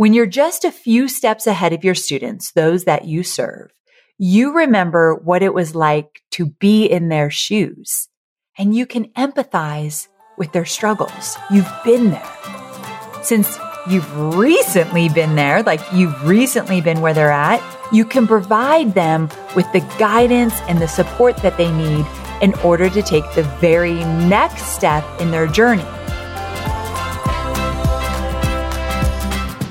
When you're just a few steps ahead of your students, those that you serve, you remember what it was like to be in their shoes and you can empathize with their struggles. You've been there. Since you've recently been there, like you've recently been where they're at, you can provide them with the guidance and the support that they need in order to take the very next step in their journey.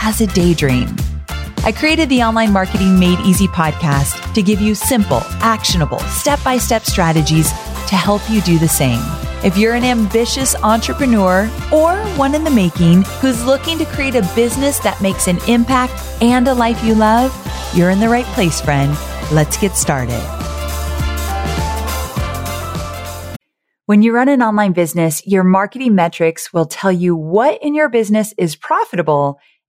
as a daydream. I created the Online Marketing Made Easy podcast to give you simple, actionable, step by step strategies to help you do the same. If you're an ambitious entrepreneur or one in the making who's looking to create a business that makes an impact and a life you love, you're in the right place, friend. Let's get started. When you run an online business, your marketing metrics will tell you what in your business is profitable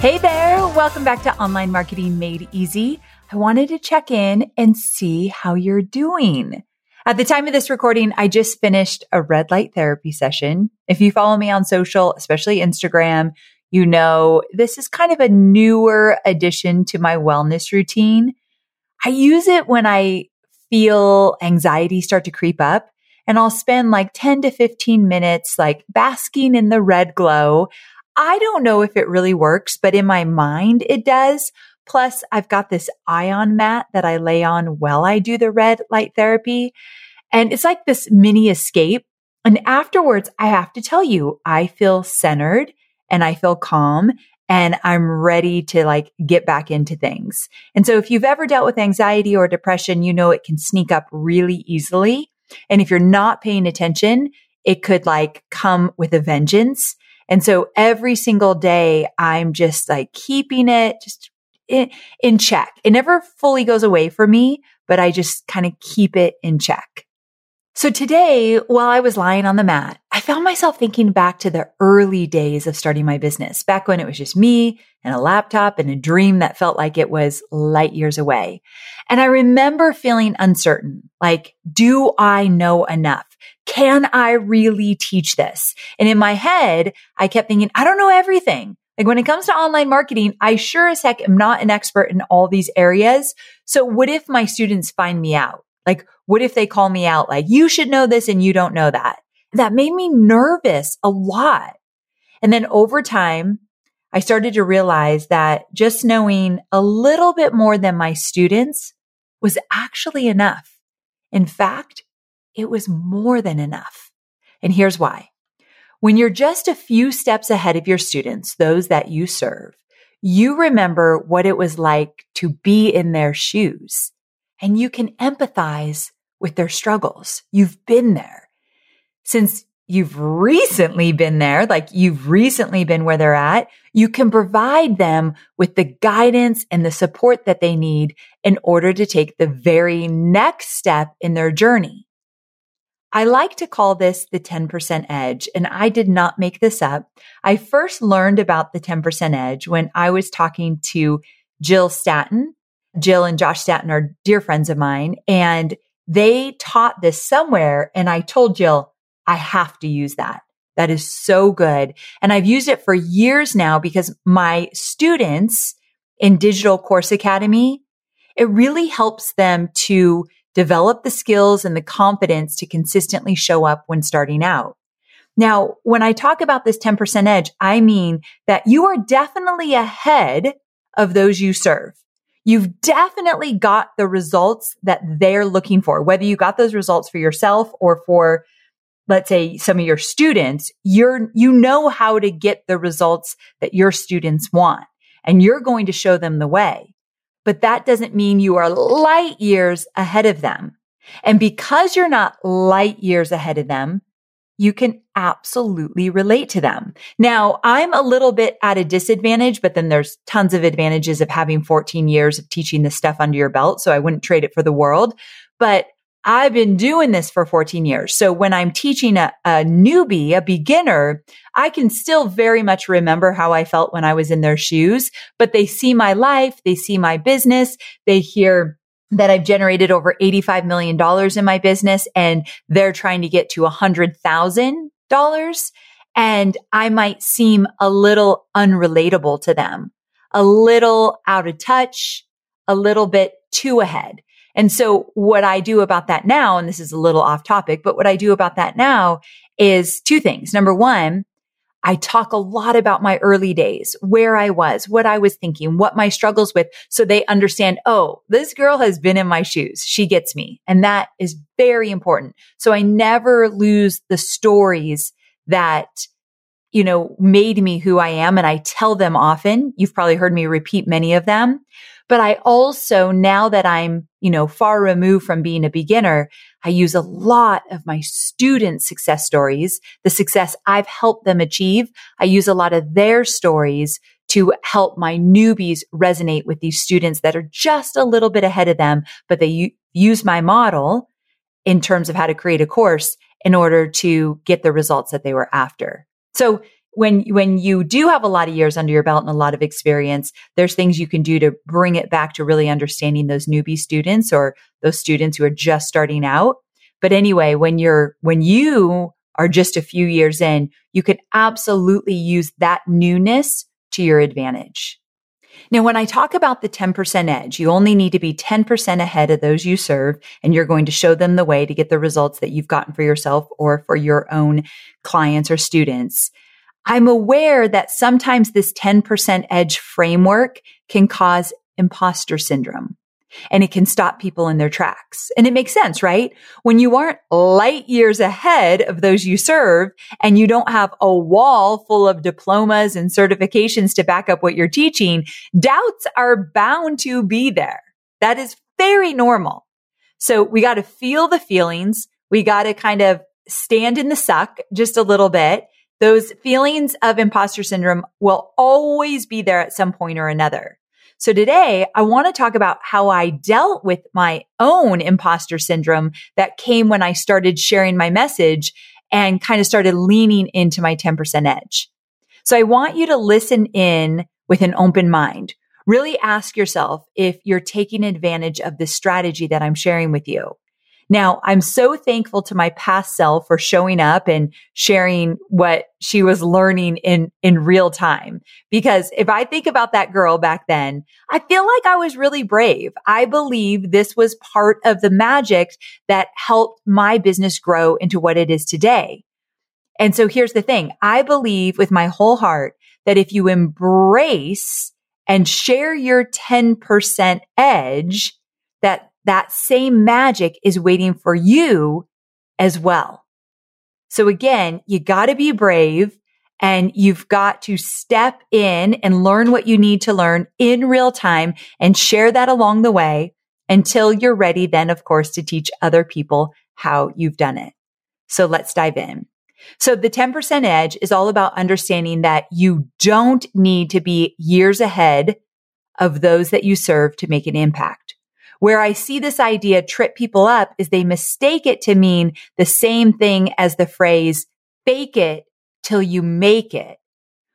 Hey there. Welcome back to Online Marketing Made Easy. I wanted to check in and see how you're doing. At the time of this recording, I just finished a red light therapy session. If you follow me on social, especially Instagram, you know this is kind of a newer addition to my wellness routine. I use it when I feel anxiety start to creep up and I'll spend like 10 to 15 minutes like basking in the red glow. I don't know if it really works, but in my mind, it does. Plus, I've got this ion mat that I lay on while I do the red light therapy. And it's like this mini escape. And afterwards, I have to tell you, I feel centered and I feel calm and I'm ready to like get back into things. And so if you've ever dealt with anxiety or depression, you know it can sneak up really easily. And if you're not paying attention, it could like come with a vengeance. And so every single day I'm just like keeping it just in, in check. It never fully goes away for me, but I just kind of keep it in check. So today, while I was lying on the mat, found myself thinking back to the early days of starting my business, back when it was just me and a laptop and a dream that felt like it was light years away. And I remember feeling uncertain, like, do I know enough? Can I really teach this? And in my head, I kept thinking, I don't know everything. Like when it comes to online marketing, I sure as heck am not an expert in all these areas. So what if my students find me out? Like, what if they call me out? Like, you should know this and you don't know that. That made me nervous a lot. And then over time, I started to realize that just knowing a little bit more than my students was actually enough. In fact, it was more than enough. And here's why. When you're just a few steps ahead of your students, those that you serve, you remember what it was like to be in their shoes and you can empathize with their struggles. You've been there. Since you've recently been there, like you've recently been where they're at, you can provide them with the guidance and the support that they need in order to take the very next step in their journey. I like to call this the 10% edge, and I did not make this up. I first learned about the 10% edge when I was talking to Jill Stanton. Jill and Josh Stanton are dear friends of mine, and they taught this somewhere. And I told Jill, I have to use that. That is so good. And I've used it for years now because my students in Digital Course Academy, it really helps them to develop the skills and the confidence to consistently show up when starting out. Now, when I talk about this 10% edge, I mean that you are definitely ahead of those you serve. You've definitely got the results that they're looking for, whether you got those results for yourself or for let's say some of your students, you're, you know how to get the results that your students want and you're going to show them the way. But that doesn't mean you are light years ahead of them. And because you're not light years ahead of them, you can absolutely relate to them. Now, I'm a little bit at a disadvantage, but then there's tons of advantages of having 14 years of teaching this stuff under your belt. So I wouldn't trade it for the world. But I've been doing this for 14 years. So when I'm teaching a, a, newbie, a beginner, I can still very much remember how I felt when I was in their shoes, but they see my life. They see my business. They hear that I've generated over $85 million in my business and they're trying to get to $100,000. And I might seem a little unrelatable to them, a little out of touch, a little bit too ahead. And so what I do about that now, and this is a little off topic, but what I do about that now is two things. Number one, I talk a lot about my early days, where I was, what I was thinking, what my struggles with. So they understand, oh, this girl has been in my shoes. She gets me. And that is very important. So I never lose the stories that, you know, made me who I am. And I tell them often. You've probably heard me repeat many of them. But I also, now that I'm, you know, far removed from being a beginner, I use a lot of my student success stories, the success I've helped them achieve. I use a lot of their stories to help my newbies resonate with these students that are just a little bit ahead of them, but they u- use my model in terms of how to create a course in order to get the results that they were after. So when when you do have a lot of years under your belt and a lot of experience there's things you can do to bring it back to really understanding those newbie students or those students who are just starting out but anyway when you're when you are just a few years in you can absolutely use that newness to your advantage now, when I talk about the 10% edge, you only need to be 10% ahead of those you serve, and you're going to show them the way to get the results that you've gotten for yourself or for your own clients or students. I'm aware that sometimes this 10% edge framework can cause imposter syndrome and it can stop people in their tracks. And it makes sense, right? When you aren't light years ahead of those you serve and you don't have a wall full of diplomas and certifications to back up what you're teaching, doubts are bound to be there. That is very normal. So we got to feel the feelings. We got to kind of stand in the suck just a little bit those feelings of imposter syndrome will always be there at some point or another. So today I want to talk about how I dealt with my own imposter syndrome that came when I started sharing my message and kind of started leaning into my 10% edge. So I want you to listen in with an open mind. Really ask yourself if you're taking advantage of this strategy that I'm sharing with you. Now, I'm so thankful to my past self for showing up and sharing what she was learning in, in real time. Because if I think about that girl back then, I feel like I was really brave. I believe this was part of the magic that helped my business grow into what it is today. And so here's the thing. I believe with my whole heart that if you embrace and share your 10% edge, that same magic is waiting for you as well. So again, you got to be brave and you've got to step in and learn what you need to learn in real time and share that along the way until you're ready then, of course, to teach other people how you've done it. So let's dive in. So the 10% edge is all about understanding that you don't need to be years ahead of those that you serve to make an impact. Where I see this idea trip people up is they mistake it to mean the same thing as the phrase fake it till you make it,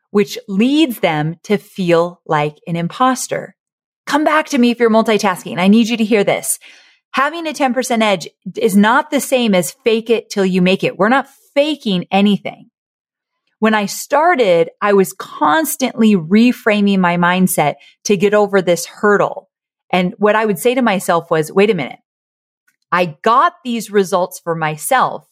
which leads them to feel like an imposter. Come back to me if you're multitasking. I need you to hear this. Having a 10% edge is not the same as fake it till you make it. We're not faking anything. When I started, I was constantly reframing my mindset to get over this hurdle. And what I would say to myself was, wait a minute. I got these results for myself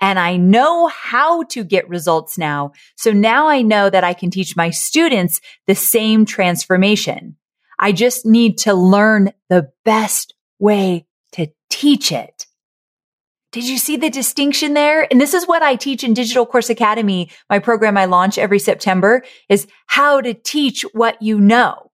and I know how to get results now. So now I know that I can teach my students the same transformation. I just need to learn the best way to teach it. Did you see the distinction there? And this is what I teach in Digital Course Academy, my program I launch every September is how to teach what you know.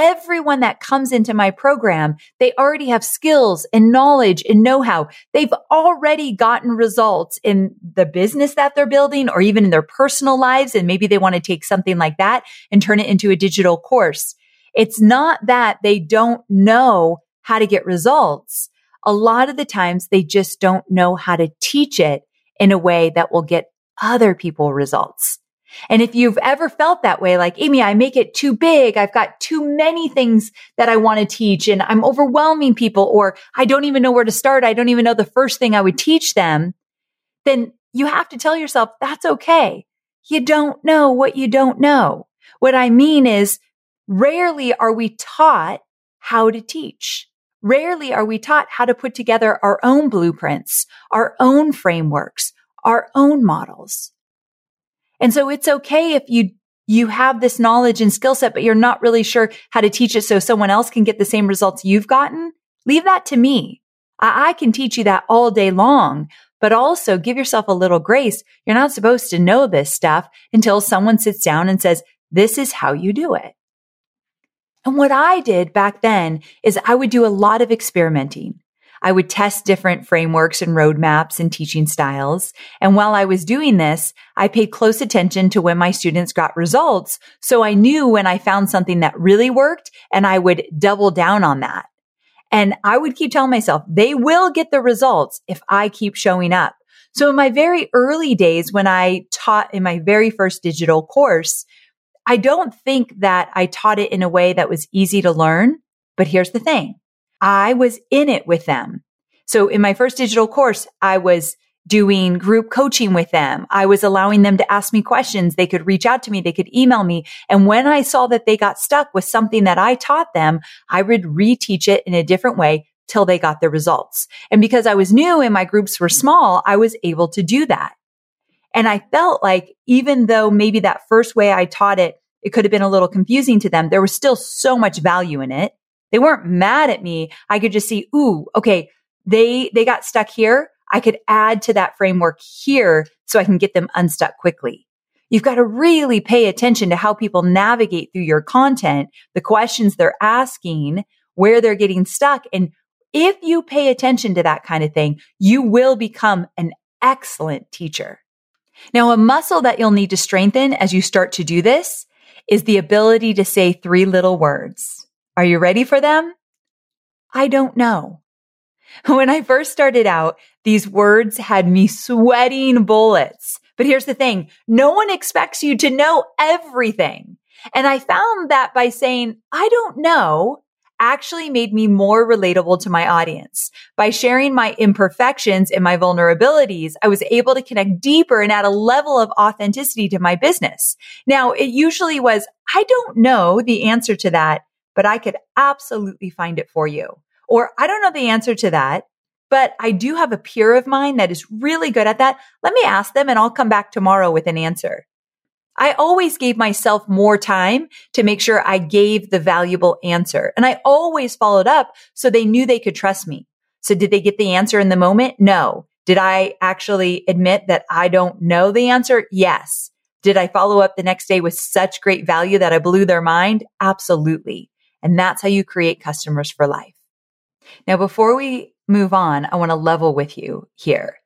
Everyone that comes into my program, they already have skills and knowledge and know-how. They've already gotten results in the business that they're building or even in their personal lives. And maybe they want to take something like that and turn it into a digital course. It's not that they don't know how to get results a lot of the times they just don't know how to teach it in a way that will get other people results. And if you've ever felt that way, like Amy, I make it too big. I've got too many things that I want to teach and I'm overwhelming people or I don't even know where to start. I don't even know the first thing I would teach them. Then you have to tell yourself that's okay. You don't know what you don't know. What I mean is rarely are we taught how to teach. Rarely are we taught how to put together our own blueprints, our own frameworks, our own models. And so it's okay if you you have this knowledge and skill set, but you're not really sure how to teach it so someone else can get the same results you've gotten. Leave that to me. I, I can teach you that all day long, but also give yourself a little grace. You're not supposed to know this stuff until someone sits down and says, this is how you do it. And what I did back then is I would do a lot of experimenting. I would test different frameworks and roadmaps and teaching styles. And while I was doing this, I paid close attention to when my students got results. So I knew when I found something that really worked and I would double down on that. And I would keep telling myself they will get the results if I keep showing up. So in my very early days, when I taught in my very first digital course, I don't think that I taught it in a way that was easy to learn. But here's the thing. I was in it with them. So in my first digital course, I was doing group coaching with them. I was allowing them to ask me questions. They could reach out to me. They could email me. And when I saw that they got stuck with something that I taught them, I would reteach it in a different way till they got the results. And because I was new and my groups were small, I was able to do that. And I felt like even though maybe that first way I taught it, it could have been a little confusing to them. There was still so much value in it. They weren't mad at me. I could just see, ooh, okay, they, they got stuck here. I could add to that framework here so I can get them unstuck quickly. You've got to really pay attention to how people navigate through your content, the questions they're asking, where they're getting stuck. And if you pay attention to that kind of thing, you will become an excellent teacher. Now, a muscle that you'll need to strengthen as you start to do this is the ability to say three little words. Are you ready for them? I don't know. When I first started out, these words had me sweating bullets. But here's the thing. No one expects you to know everything. And I found that by saying, I don't know, actually made me more relatable to my audience. By sharing my imperfections and my vulnerabilities, I was able to connect deeper and add a level of authenticity to my business. Now, it usually was, I don't know the answer to that, but I could absolutely find it for you. Or I don't know the answer to that, but I do have a peer of mine that is really good at that. Let me ask them and I'll come back tomorrow with an answer. I always gave myself more time to make sure I gave the valuable answer. And I always followed up so they knew they could trust me. So did they get the answer in the moment? No. Did I actually admit that I don't know the answer? Yes. Did I follow up the next day with such great value that I blew their mind? Absolutely. And that's how you create customers for life. Now, before we move on, I want to level with you here.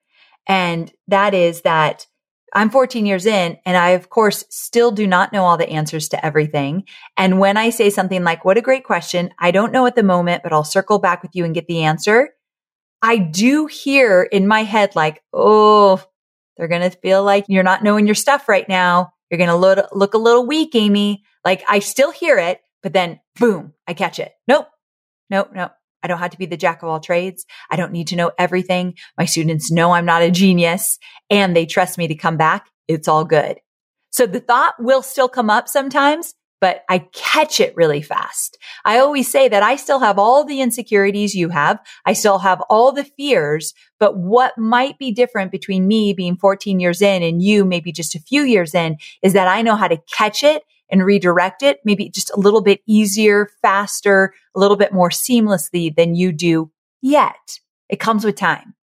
And that is that I'm 14 years in and I, of course, still do not know all the answers to everything. And when I say something like, what a great question. I don't know at the moment, but I'll circle back with you and get the answer. I do hear in my head, like, oh, they're going to feel like you're not knowing your stuff right now. You're going to look, look a little weak, Amy. Like I still hear it, but then boom, I catch it. Nope. Nope. Nope. I don't have to be the jack of all trades. I don't need to know everything. My students know I'm not a genius and they trust me to come back. It's all good. So the thought will still come up sometimes, but I catch it really fast. I always say that I still have all the insecurities you have. I still have all the fears, but what might be different between me being 14 years in and you maybe just a few years in is that I know how to catch it and redirect it maybe just a little bit easier, faster, a little bit more seamlessly than you do yet. It comes with time.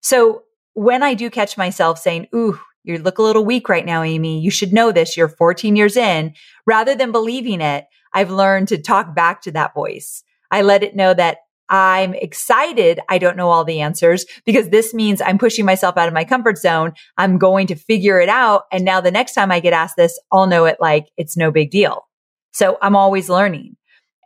So when I do catch myself saying, Ooh, you look a little weak right now, Amy. You should know this. You're 14 years in. Rather than believing it, I've learned to talk back to that voice. I let it know that I'm excited. I don't know all the answers because this means I'm pushing myself out of my comfort zone. I'm going to figure it out. And now the next time I get asked this, I'll know it like it's no big deal. So I'm always learning.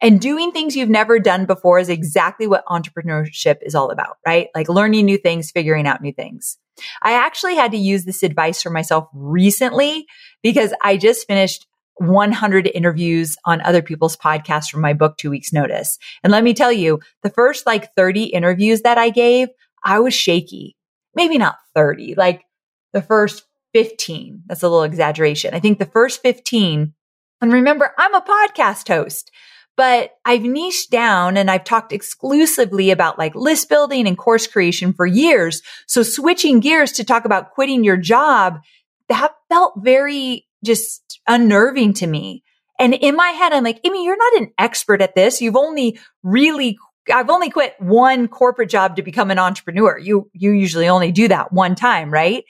And doing things you've never done before is exactly what entrepreneurship is all about, right? Like learning new things, figuring out new things. I actually had to use this advice for myself recently because I just finished 100 interviews on other people's podcasts from my book, Two Weeks Notice. And let me tell you, the first like 30 interviews that I gave, I was shaky. Maybe not 30, like the first 15. That's a little exaggeration. I think the first 15. And remember, I'm a podcast host, but I've niched down and I've talked exclusively about like list building and course creation for years. So switching gears to talk about quitting your job, that felt very just unnerving to me. And in my head, I'm like, Amy, you're not an expert at this. You've only really, I've only quit one corporate job to become an entrepreneur. You, you usually only do that one time, right?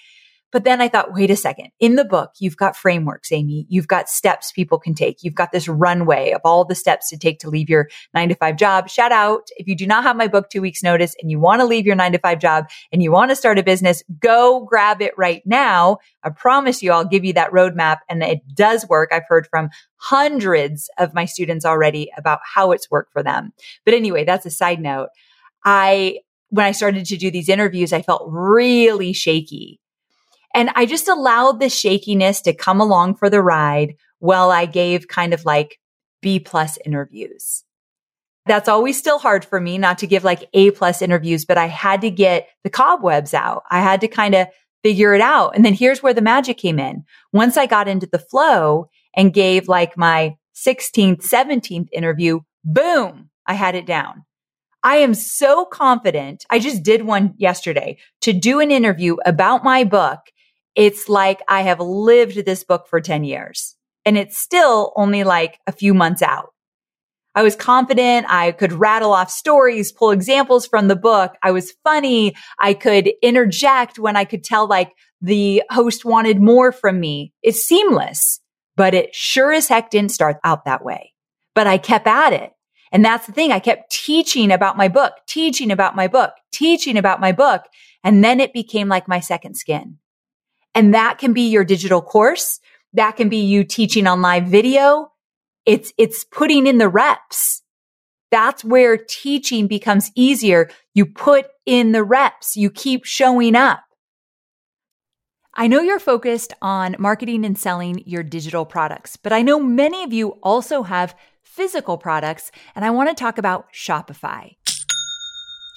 But then I thought, wait a second. In the book, you've got frameworks, Amy. You've got steps people can take. You've got this runway of all the steps to take to leave your nine to five job. Shout out. If you do not have my book, two weeks notice, and you want to leave your nine to five job and you want to start a business, go grab it right now. I promise you, I'll give you that roadmap and it does work. I've heard from hundreds of my students already about how it's worked for them. But anyway, that's a side note. I, when I started to do these interviews, I felt really shaky and I just allowed the shakiness to come along for the ride while I gave kind of like B plus interviews. That's always still hard for me not to give like A plus interviews, but I had to get the cobwebs out. I had to kind of figure it out. And then here's where the magic came in. Once I got into the flow and gave like my 16th, 17th interview, boom, I had it down. I am so confident. I just did one yesterday to do an interview about my book it's like I have lived this book for 10 years and it's still only like a few months out. I was confident. I could rattle off stories, pull examples from the book. I was funny. I could interject when I could tell like the host wanted more from me. It's seamless, but it sure as heck didn't start out that way. But I kept at it. And that's the thing. I kept teaching about my book, teaching about my book, teaching about my book. And then it became like my second skin. And that can be your digital course. That can be you teaching on live video. It's, it's putting in the reps. That's where teaching becomes easier. You put in the reps. You keep showing up. I know you're focused on marketing and selling your digital products, but I know many of you also have physical products, and I want to talk about Shopify.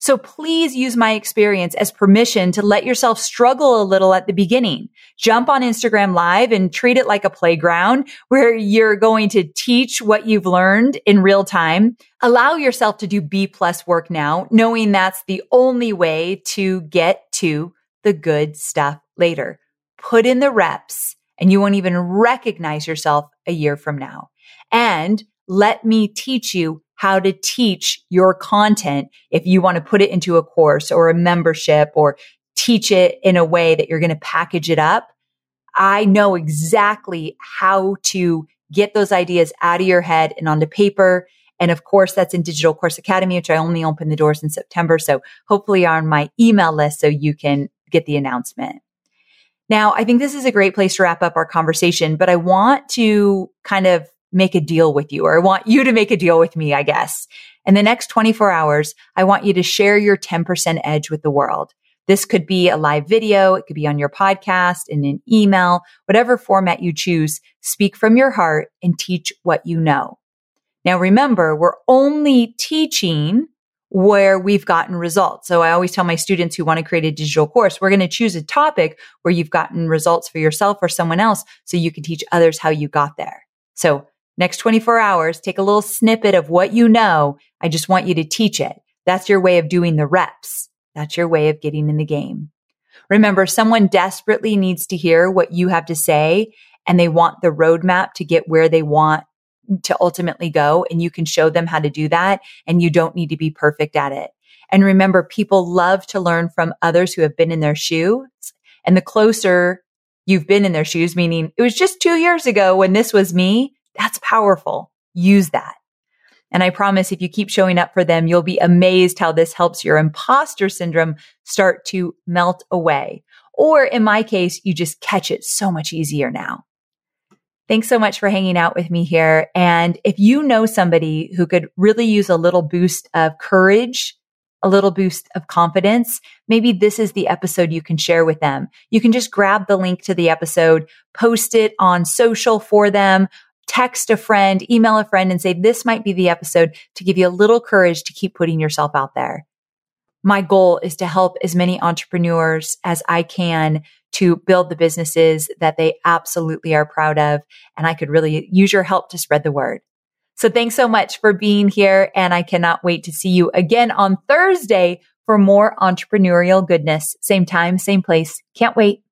So please use my experience as permission to let yourself struggle a little at the beginning. Jump on Instagram live and treat it like a playground where you're going to teach what you've learned in real time. Allow yourself to do B plus work now, knowing that's the only way to get to the good stuff later. Put in the reps and you won't even recognize yourself a year from now. And let me teach you how to teach your content if you want to put it into a course or a membership or teach it in a way that you're going to package it up. I know exactly how to get those ideas out of your head and onto paper. And of course, that's in Digital Course Academy, which I only open the doors in September. So hopefully on my email list so you can get the announcement. Now, I think this is a great place to wrap up our conversation, but I want to kind of make a deal with you or I want you to make a deal with me, I guess. In the next 24 hours, I want you to share your 10% edge with the world. This could be a live video. It could be on your podcast in an email, whatever format you choose. Speak from your heart and teach what you know. Now remember, we're only teaching where we've gotten results. So I always tell my students who want to create a digital course, we're going to choose a topic where you've gotten results for yourself or someone else so you can teach others how you got there. So next 24 hours, take a little snippet of what you know. I just want you to teach it. That's your way of doing the reps. That's your way of getting in the game. Remember, someone desperately needs to hear what you have to say and they want the roadmap to get where they want to ultimately go. And you can show them how to do that. And you don't need to be perfect at it. And remember, people love to learn from others who have been in their shoes. And the closer you've been in their shoes, meaning it was just two years ago when this was me, that's powerful. Use that. And I promise if you keep showing up for them, you'll be amazed how this helps your imposter syndrome start to melt away. Or in my case, you just catch it so much easier now. Thanks so much for hanging out with me here. And if you know somebody who could really use a little boost of courage, a little boost of confidence, maybe this is the episode you can share with them. You can just grab the link to the episode, post it on social for them, text a friend, email a friend and say, this might be the episode to give you a little courage to keep putting yourself out there. My goal is to help as many entrepreneurs as I can to build the businesses that they absolutely are proud of. And I could really use your help to spread the word. So thanks so much for being here. And I cannot wait to see you again on Thursday for more entrepreneurial goodness. Same time, same place. Can't wait.